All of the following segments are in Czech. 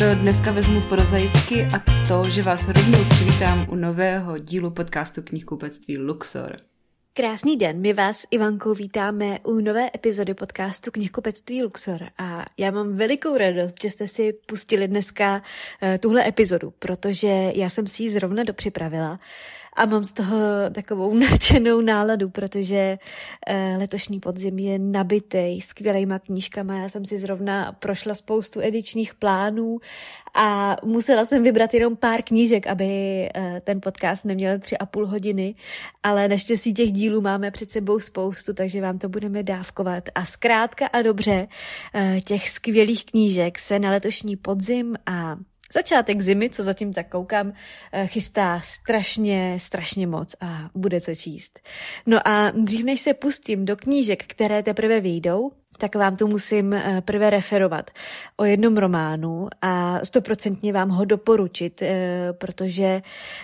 to dneska vezmu prozaicky a to, že vás rovnou přivítám u nového dílu podcastu knihkupectví Luxor. Krásný den, my vás Ivankou vítáme u nové epizody podcastu Knihkupectví Luxor a já mám velikou radost, že jste si pustili dneska uh, tuhle epizodu, protože já jsem si ji zrovna dopřipravila a mám z toho takovou nadšenou náladu, protože uh, letošní podzim je nabitý skvělýma knížkama. Já jsem si zrovna prošla spoustu edičních plánů a musela jsem vybrat jenom pár knížek, aby uh, ten podcast neměl tři a půl hodiny, ale naštěstí těch dílů máme před sebou spoustu, takže vám to budeme dávkovat. A zkrátka a dobře, uh, těch skvělých knížek se na letošní podzim a Začátek zimy, co zatím tak koukám, eh, chystá strašně, strašně moc a bude co číst. No a dřív než se pustím do knížek, které teprve vyjdou, tak vám tu musím eh, prvé referovat o jednom románu a stoprocentně vám ho doporučit, eh, protože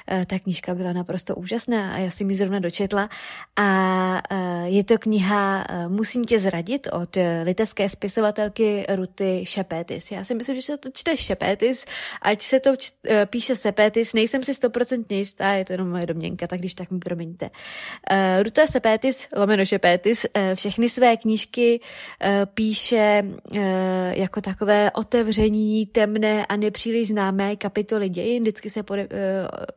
eh, ta knížka byla naprosto úžasná a já si mi zrovna dočetla. A je to kniha Musím tě zradit od litevské spisovatelky Ruty Šepétis. Já si myslím, že se to čte Šepétis, ať se to píše Sepétis, nejsem si stoprocentně jistá, je to jenom moje domněnka, tak když tak mi promiňte. Ruta Sepétis, lomeno Šepétis, všechny své knížky píše eh, jako takové otevření temné a nepříliš známé kapitoly dějin. Vždycky se eh,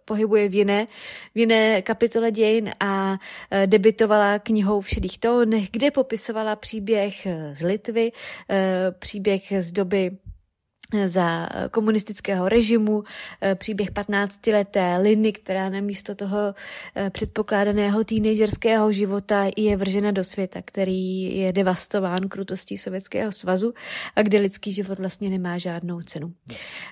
pohybuje v jiné, v jiné kapitole dějin a debitovala knihou v šedých tónech, kde popisovala příběh z Litvy, příběh z doby za komunistického režimu, eh, příběh 15-leté Liny, která na místo toho eh, předpokládaného teenagerského života je vržena do světa, který je devastován krutostí Sovětského svazu a kde lidský život vlastně nemá žádnou cenu.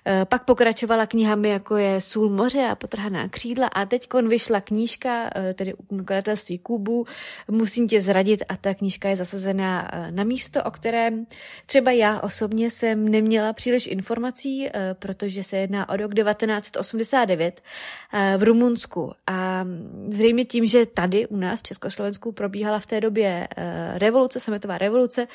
Eh, pak pokračovala knihami, jako je Sůl moře a Potrhaná křídla a teď vyšla knížka, tedy nakladatelství Kubu, Musím tě zradit a ta knížka je zasazená na místo, o kterém třeba já osobně jsem neměla příliš informací, eh, protože se jedná o rok 1989 eh, v Rumunsku. A zřejmě tím, že tady u nás v Československu probíhala v té době eh, revoluce, sametová revoluce,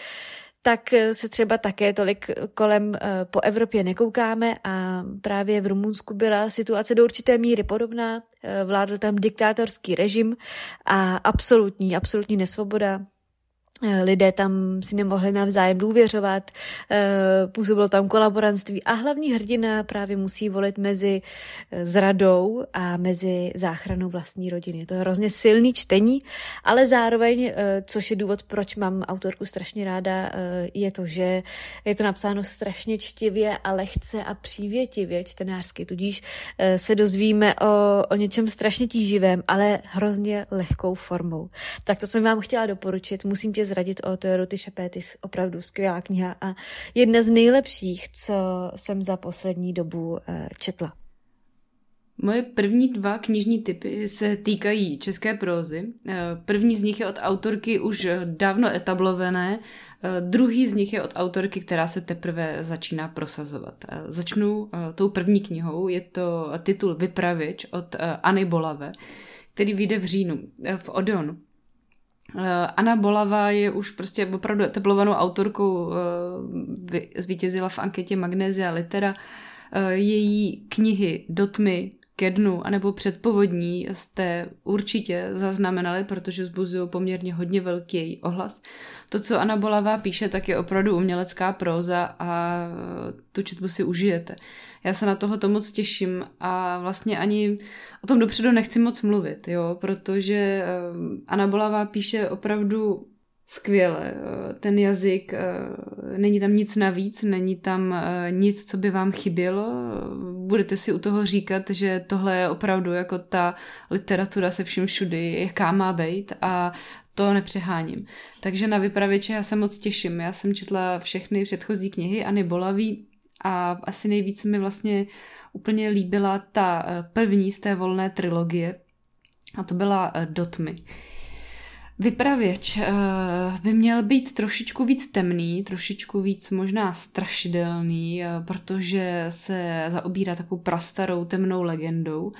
tak se třeba také tolik kolem po Evropě nekoukáme a právě v Rumunsku byla situace do určité míry podobná. Vládl tam diktátorský režim a absolutní, absolutní nesvoboda lidé tam si nemohli navzájem důvěřovat, eh, působilo tam kolaborantství a hlavní hrdina právě musí volit mezi eh, zradou a mezi záchranou vlastní rodiny. Je to hrozně silný čtení, ale zároveň, což je důvod, proč mám autorku strašně ráda, je to, že je to napsáno strašně čtivě a lehce a přívětivě čtenářsky, tudíž se dozvíme o, o něčem strašně tíživém, ale hrozně lehkou formou. Tak to jsem vám chtěla doporučit, musím tě zradit od Ruty Šepétis. Opravdu skvělá kniha a jedna z nejlepších, co jsem za poslední dobu eh, četla. Moje první dva knižní typy se týkají české prózy. Eh, první z nich je od autorky už dávno etablované, eh, druhý z nich je od autorky, která se teprve začíná prosazovat. Začnu tou první knihou, je to titul Vypravěč od Anny Bolave, který vyjde v říjnu v Odeonu. Eh, Anna Bolava je už prostě opravdu etablovanou autorkou, eh, zvítězila v anketě Magnézia Litera. Eh, její knihy Do tmy, ke dnu anebo předpovodní jste určitě zaznamenali, protože zbuzují poměrně hodně velký ohlas. To, co Anna Bolavá píše, tak je opravdu umělecká próza a tu četbu si užijete. Já se na tohoto moc těším a vlastně ani o tom dopředu nechci moc mluvit, jo, protože eh, Anna Bolavá píše opravdu skvěle. Eh, ten jazyk, eh, není tam nic navíc, není tam nic, co by vám chybělo. Budete si u toho říkat, že tohle je opravdu jako ta literatura se vším všudy, jaká má být a to nepřeháním. Takže na vypravěče já se moc těším. Já jsem četla všechny předchozí knihy Anny Bolavý a asi nejvíc mi vlastně úplně líbila ta eh, první z té volné trilogie a to byla eh, Dotmy. Vypravěč uh, by měl být trošičku víc temný, trošičku víc možná strašidelný, uh, protože se zaobírá takovou prastarou temnou legendou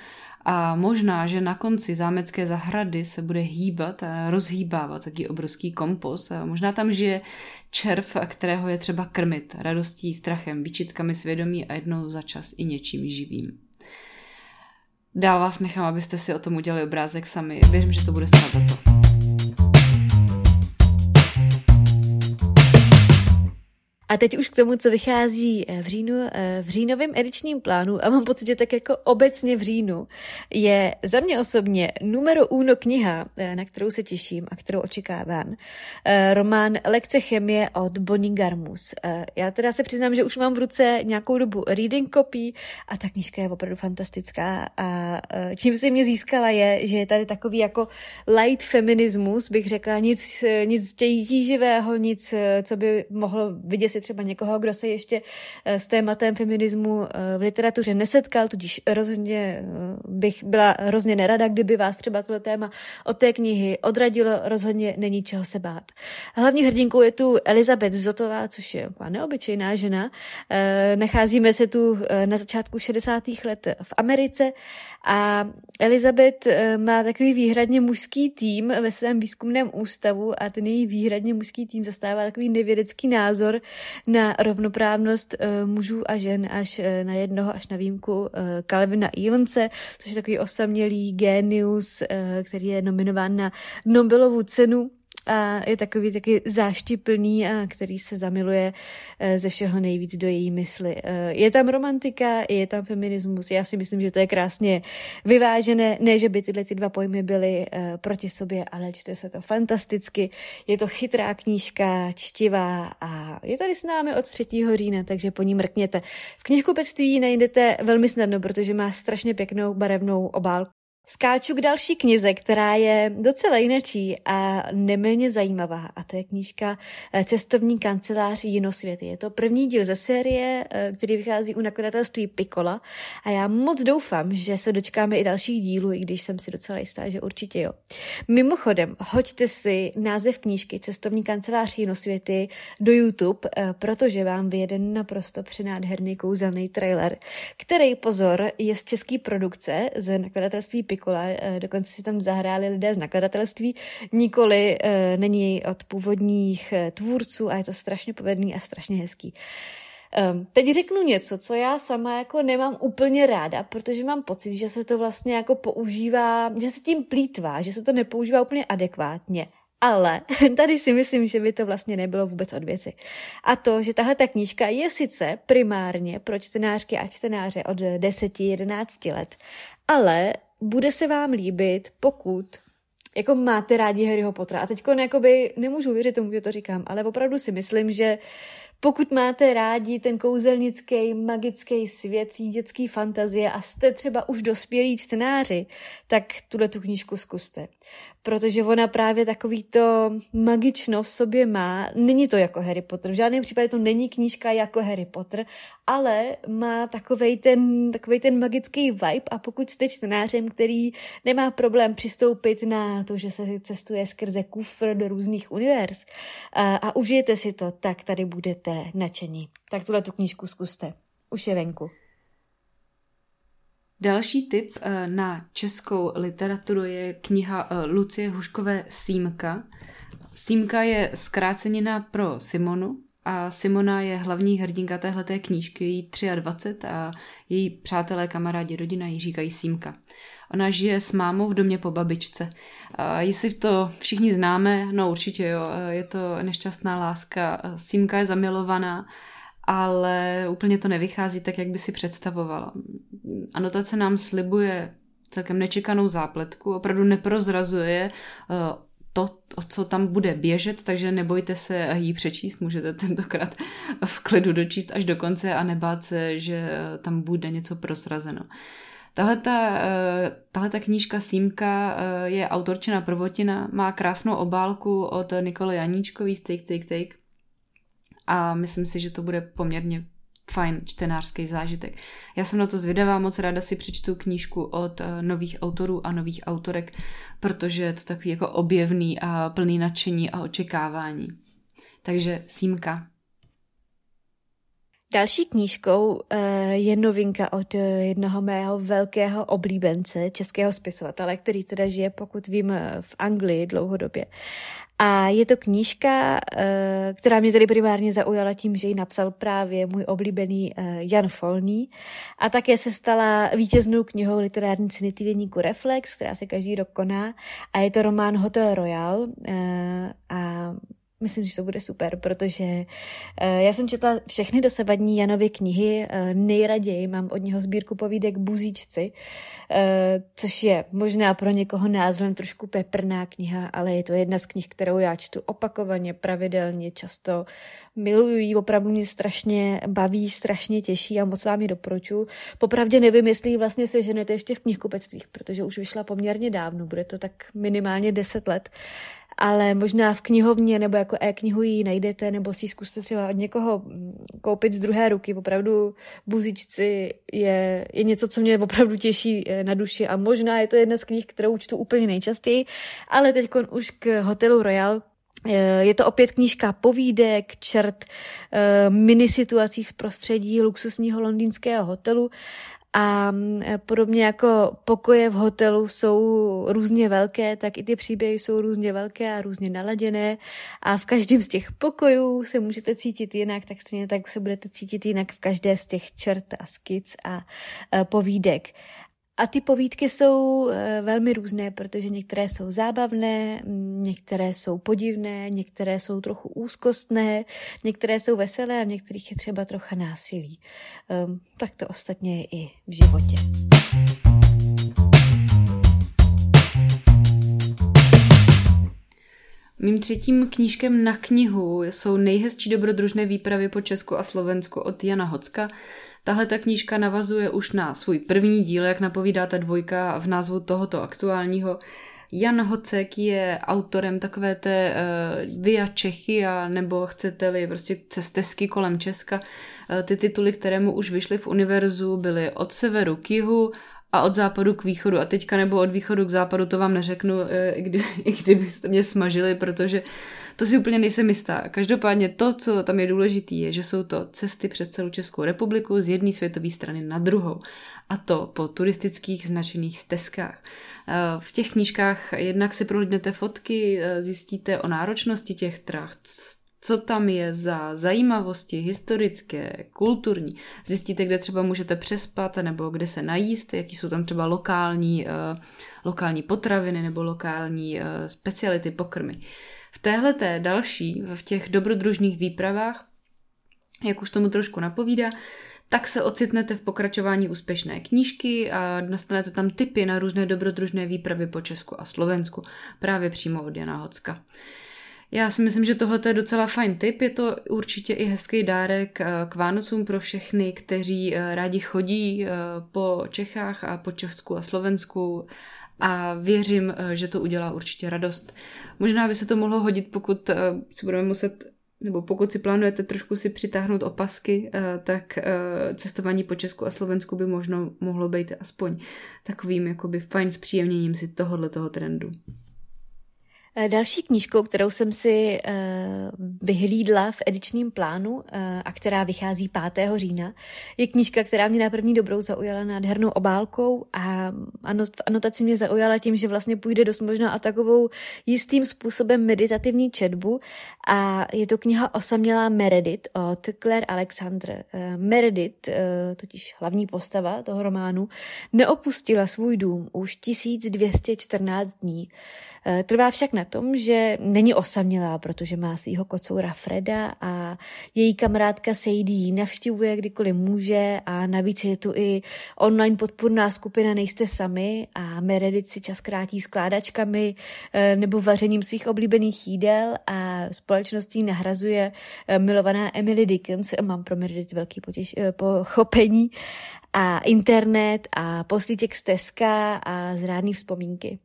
A možná, že na konci zámecké zahrady se bude hýbat a rozhýbávat taký obrovský kompos. A možná tam žije červ, kterého je třeba krmit radostí, strachem, výčitkami svědomí a jednou za čas i něčím živým. Dál vás nechám, abyste si o tom udělali obrázek sami. Věřím, že to bude stát za to. A teď už k tomu, co vychází eh, v říjnu, eh, v říjnovém edičním plánu, a mám pocit, že tak jako obecně v říjnu, je za mě osobně numero uno kniha, eh, na kterou se těším a kterou očekávám. Román Lekce chemie od Bonnie Garmus. Já teda se přiznám, že už mám v ruce nějakou dobu reading copy a ta knížka je opravdu fantastická a čím se mě získala je, že je tady takový jako light feminismus, bych řekla, nic, nic tíživého, nic, co by mohlo vidět třeba někoho, kdo se ještě eh, s tématem feminismu eh, v literatuře nesetkal, tudíž rozhodně eh, bych byla hrozně nerada, kdyby vás třeba tohle téma od té knihy odradilo, rozhodně není čeho se bát. Hlavní hrdinkou je tu Elizabeth Zotová, což je neobyčejná žena. Nacházíme se tu na začátku 60. let v Americe a Elizabeth má takový výhradně mužský tým ve svém výzkumném ústavu a ten její výhradně mužský tým zastává takový nevědecký názor, na rovnoprávnost uh, mužů a žen až uh, na jednoho, až na výjimku uh, Calvina Evanse, což je takový osamělý genius, který je nominován na Nobelovu cenu a je takový taky záštiplný, a který se zamiluje e, ze všeho nejvíc do její mysli. E, je tam romantika, je tam feminismus, já si myslím, že to je krásně vyvážené, ne, že by tyhle ty dva pojmy byly e, proti sobě, ale čte se to fantasticky, je to chytrá knížka, čtivá a je tady s námi od 3. října, takže po ní mrkněte. V knihkupectví najdete velmi snadno, protože má strašně pěknou barevnou obálku. Skáču k další knize, která je docela jinačí a neméně zajímavá a to je knížka eh, Cestovní kancelář Jinosvěty. Je to první díl ze série, eh, který vychází u nakladatelství Pikola a já moc doufám, že se dočkáme i dalších dílů, i když jsem si docela jistá, že určitě jo. Mimochodem, hoďte si název knížky Cestovní kancelář Jinosvěty do YouTube, eh, protože vám vyjede naprosto přinádherný kouzelný trailer, který, pozor, je z české produkce z nakladatelství Pikola, eh, dokonce si tam zahráli lidé z nakladatelství, nikoli eh, není od původních eh, tvůrců a je to strašně povedný a strašně hezký. Um, teď řeknu něco, co já sama jako nemám úplně ráda, protože mám pocit, že se to vlastně jako používá, že se tím plítvá, že se to nepoužívá úplně adekvátně. Ale tady si myslím, že by to vlastně nebylo vůbec od věci. A to, že tahle ta knížka je sice primárně pro čtenářky a čtenáře od 10-11 let, ale bude se vám líbit, pokud jako máte rádi Harryho Pottera. A teď nemůžu věřit tomu, že to říkám, ale opravdu si myslím, že pokud máte rádi ten kouzelnický, magický svět, dětský fantazie a jste třeba už dospělí čtenáři, tak tuhle tu knížku zkuste protože ona právě takový to magično v sobě má. Není to jako Harry Potter, v žádném případě to není knížka jako Harry Potter, ale má takovej ten, takovej ten magický vibe a pokud jste čtenářem, který nemá problém přistoupit na to, že se cestuje skrze kufr do různých univerz a, a užijete si to, tak tady budete nadšení. Tak tuhle tu knížku zkuste. Už je venku. Další tip eh, na českou literaturu je kniha eh, Lucie Huškové Símka. Símka je zkrácenina pro Simonu a Simona je hlavní hrdinka téhleté knížky, jí 23 a její přátelé, kamarádi, rodina jí říkají Símka. Ona žije s mámou v domě po babičce. A jestli to všichni známe, no určitě jo, eh, je to nešťastná láska. Símka je zamilovaná ale úplně to nevychází tak, jak by si představovala. Anotace nám slibuje celkem nečekanou zápletku, opravdu neprozrazuje eh, to, co tam bude běžet, takže nebojte se jí přečíst, můžete tentokrát v klidu dočíst až do konce a nebát se, že tam bude něco prozrazeno. Tahle eh, ta knížka Símka eh, je autorčina prvotina, má krásnou obálku od Nikole Janíčkový Take, Take, Take a myslím si, že to bude poměrně fajn čtenářský zážitek. Já jsem na to zvědavá, moc ráda si přečtu knížku od uh, nových autorů a nových autorek, protože je to takový jako objevný a plný nadšení a očekávání. Takže símka. Další knížkou eh, je novinka od eh, jednoho mého velkého oblíbence, českého spisovatele, který teda žije, pokud vím, eh, v Anglii dlouhodobě. A je to knížka, která mě tedy primárně zaujala tím, že ji napsal právě můj oblíbený Jan Folný a také se stala vítěznou knihou literární ceny týdenníku Reflex, která se každý rok koná a je to román Hotel Royal a Myslím, že to bude super, protože uh, já jsem četla všechny dosavadní Janovy knihy, uh, nejraději mám od něho sbírku povídek Buzíčci, uh, což je možná pro někoho názvem trošku peprná kniha, ale je to jedna z knih, kterou já čtu opakovaně, pravidelně, často miluju ji, opravdu mě strašně baví, strašně těší a moc vám ji doporučuji. Popravdě nevím, jestli ji vlastně seženete ještě v knihkupectvích, protože už vyšla poměrně dávno, bude to tak minimálně 10 let ale možná v knihovně nebo jako e-knihu ji najdete, nebo si zkuste třeba od někoho mm, koupit z druhé ruky. Opravdu buzičci je, je něco, co mě opravdu těší eh, na duši. A možná je to jedna z knih, kterou čtu úplně nejčastěji, ale teď už k hotelu Royal, eh, je to opět knížka povídek, čert, eh, mini situací z prostředí luxusního londýnského hotelu a mm, podobně jako pokoje v hotelu jsou různě velké, tak i ty příběhy jsou různě velké a různě naladěné. A v každém z těch pokojů se můžete cítit jinak, tak stejně tak se budete cítit jinak v každé z těch čert a skic a povídek. A ty povídky jsou eh, velmi různé, protože některé jsou zábavné, některé jsou podivné, některé jsou trochu úzkostné, některé jsou veselé a v některých je třeba trocha násilí. Um, tak to ostatně je i v životě. Mým třetím knížkem na knihu jsou nejhezčí dobrodružné výpravy po Česku a Slovensku od Jana Hocka. Tahle ta knížka navazuje už na svůj první díl, jak napovídá ta dvojka v názvu tohoto aktuálního. Jan Hocek je autorem takové té uh, Via Čechia, nebo chcete-li prostě cestesky kolem Česka. Uh, ty tituly, které mu už vyšly v univerzu, byly od severu k jihu a od západu k východu. A teďka nebo od východu k západu, to vám neřeknu, uh, i, kdy, i kdybyste mě smažili, protože to si úplně nejsem jistá. Každopádně to, co tam je důležité, je, že jsou to cesty přes celou Českou republiku z jedné světové strany na druhou. A to po turistických značených stezkách. Eh, v těch knížkách jednak si prohlídnete fotky, eh, zjistíte o náročnosti těch trach, co tam je za zajímavosti historické, kulturní. Zjistíte, kde třeba můžete přespat nebo kde se najíst, jaký jsou tam třeba lokální, uh, lokální potraviny nebo lokální speciality pokrmy. V téhle té další, v těch dobrodružných výpravách, jak už tomu trošku napovídá, tak se ocitnete v pokračování úspěšné knížky a dostanete tam tipy na různé dobrodružné výpravy po Česku a Slovensku, právě přímo od Jana Hocka. Já si myslím, že tohle je docela fajn tip. Je to určitě i hezký dárek eh, k Vánocům pro všechny, kteří eh, rádi chodí eh, po Čechách a po Česku a Slovensku a věřím, eh, že to udělá určitě radost. Možná by se to mohlo hodit, pokud eh, si budeme muset nebo pokud si plánujete trošku si přitáhnout opasky, eh, tak cestování po Česku a Slovensku by možno mohlo být aspoň takovým jakoby fajn zpříjemněním si tohohle toho trendu. Eh, další knížkou, kterou jsem si uh, vyhlídla v edičním plánu uh, a která vychází 5. října, je knížka, která mě na první dobrou zaujala nádhernou obálkou a anot, anotaci mě zaujala tím, že vlastně půjde dost možná a takovou jistým způsobem meditativní četbu a je to kniha Osamělá Meredith od Claire Alexandre. Uh, Meredith, totiž hlavní postava toho románu, neopustila svůj dům už 1214 dní. Uh, trvá však na tom, že není osamělá, protože má svého kocoura Freda a její kamarádka Sadie ji navštěvuje kdykoliv může a navíc je tu i online podpůrná skupina Nejste sami a Meredith si čas krátí skládačkami eh, nebo vařením svých oblíbených jídel a společností nahrazuje eh, milovaná Emily Dickens. Mám pro Meredith velký potěš, eh, pochopení a internet a poslíček stezka a zrádný vzpomínky.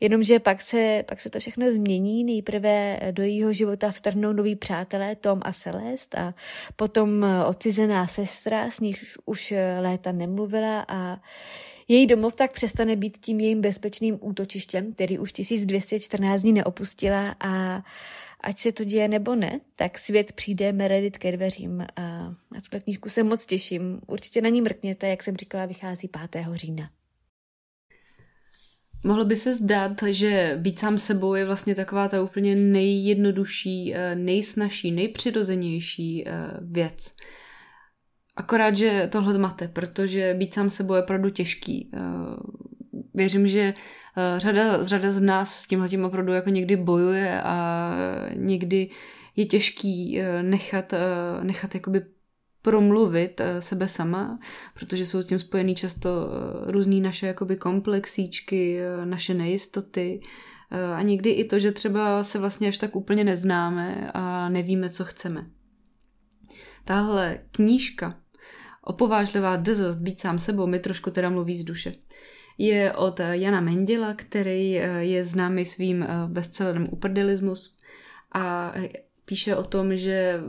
Jenomže pak se, pak se to všechno změní. Nejprve do jejího života vtrhnou noví přátelé Tom a Celest a potom odcizená sestra, s níž už léta nemluvila a její domov tak přestane být tím jejím bezpečným útočištěm, který už 1214 dní neopustila a ať se to děje nebo ne, tak svět přijde Meredith ke dveřím a na tuhle knížku se moc těším. Určitě na ní mrkněte, jak jsem říkala, vychází 5. října. Mohlo by se zdát, že být sám sebou je vlastně taková ta úplně nejjednodušší, eh, nejsnažší, nejpřirozenější eh, věc. Akorát, že tohle máte, protože být sám sebou je opravdu těžký. Eh, věřím, že řada, řada z nás s tímhle opravdu jako někdy bojuje a někdy je těžký nechat, nechat jakoby promluvit eh, sebe sama, protože jsou s tím spojený často eh, různý naše jakoby komplexíčky, eh, naše nejistoty a někdy i to, že třeba se vlastně až tak úplně neznáme a nevíme, co chceme. Tahle knížka Opovážlivá drzost být sám sebou mi trošku teda mluví z duše. Je od Jana Menděla, který je známý svým bestsellerem Uprdelismus a píše o tom, že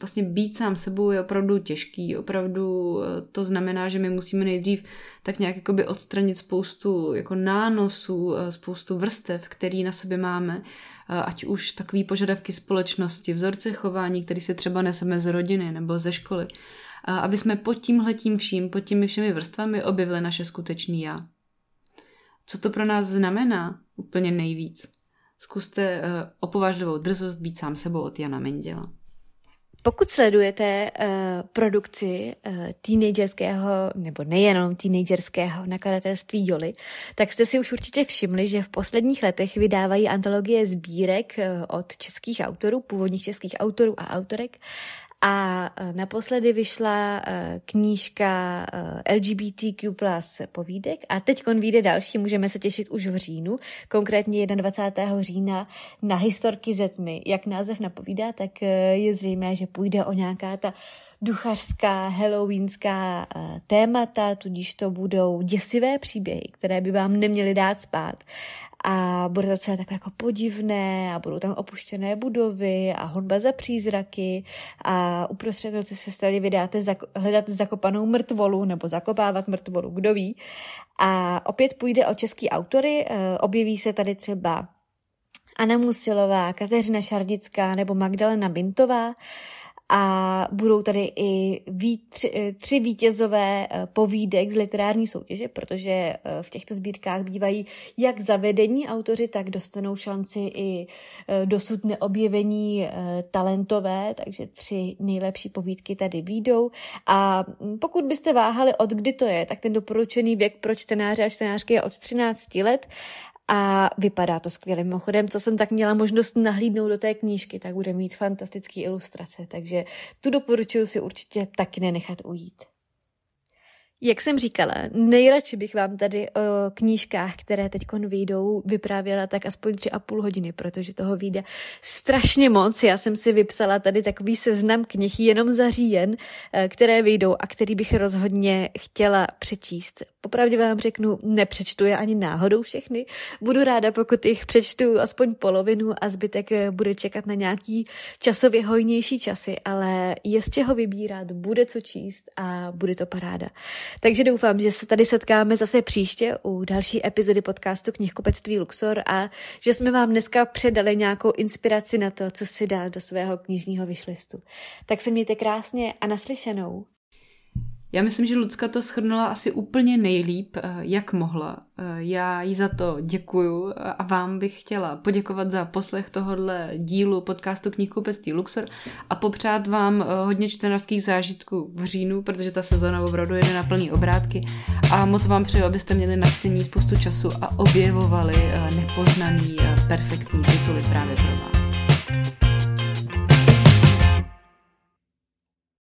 vlastně být sám sebou je opravdu těžký. Opravdu eh, to znamená, že my musíme nejdřív tak nějak jakoby odstranit spoustu jako nánosů, eh, spoustu vrstev, který na sobě máme, eh, ať už takový požadavky společnosti, vzorce chování, který se třeba neseme z rodiny nebo ze školy. Aby jsme pod tímhletím vším, pod těmi všemi vrstvami objevili naše skutečný já. Co to pro nás znamená úplně nejvíc? Zkuste opovážlivou drzost být sám sebou od Jana Menděla. Pokud sledujete uh, produkci uh, teenagerského, nebo nejenom teenagerského nakladatelství Joli, tak jste si už určitě všimli, že v posledních letech vydávají antologie sbírek uh, od českých autorů, původních českých autorů a autorek a e, naposledy vyšla e, knížka e, LGBTQ plus povídek a teď vyjde další, můžeme se těšit už v říjnu, konkrétně 21. října na historky ze tmy. Jak název napovídá, tak je zřejmé, že půjde o nějaká ta duchařská, halloweenská témata, tudíž to budou děsivé příběhy, které by vám neměly dát spát a bude to celé takové jako podivné a budou tam opuštěné budovy a honba za přízraky. A uprostřed noci se tady vydáte zak- hledat zakopanou mrtvolu nebo zakopávat mrtvolu, kdo ví. A opět půjde o český autory, eh, objeví se tady třeba Anna Musilová, Kateřina Šardická nebo Magdalena Bintová a budou tady i tři, eh, tři vítězové eh, povídek z literární soutěže, protože eh, v těchto sbírkách bývají jak zavedení autoři, tak dostanou šanci i dosud neobjevení talentové, takže tři nejlepší povídky tady výjdou. A mm, pokud byste váhali, od kdy to je, tak ten doporučený věk pro čtenáře a čtenářky je od 13 let a vypadá to skvěle. Mimochodem, co jsem tak měla možnost nahlídnout do té knížky, tak bude mít fantastické ilustrace, takže tu doporučuji si určitě taky nenechat ujít. Jak jsem říkala, nejradši bych vám tady o knížkách, které teď vyjdou, vyprávěla tak aspoň tři a půl hodiny, protože toho vyjde strašně moc. Já jsem si vypsala tady takový seznam knih jenom za říjen, eh, které vyjdou a který bych rozhodně chtěla přečíst. Popravdě vám řeknu, nepřečtu je ani náhodou všechny. Budu ráda, pokud jich přečtu aspoň polovinu a zbytek eh, bude čekat na nějaký časově hojnější časy, ale je z čeho vybírat, bude co číst a bude to paráda. Takže doufám, že se tady setkáme zase příště u další epizody podcastu Knihkupectví Luxor a že jsme vám dneska předali nějakou inspiraci na to, co si dát do svého knižního vyšlistu. Tak se mějte krásně a naslyšenou. Já myslím, že Lucka to schrnula asi úplně nejlíp, eh, jak mohla. Eh, já jí za to děkuju a vám bych chtěla poděkovat za poslech tohohle dílu podcastu Knihkupectví Luxor a popřát vám eh, hodně čtenářských zážitků v říjnu, protože ta sezona opravdu jde na plný obrátky a moc vám přeju, abyste měli na čtení spoustu času a objevovali nepoznaný perfektní tituly právě pro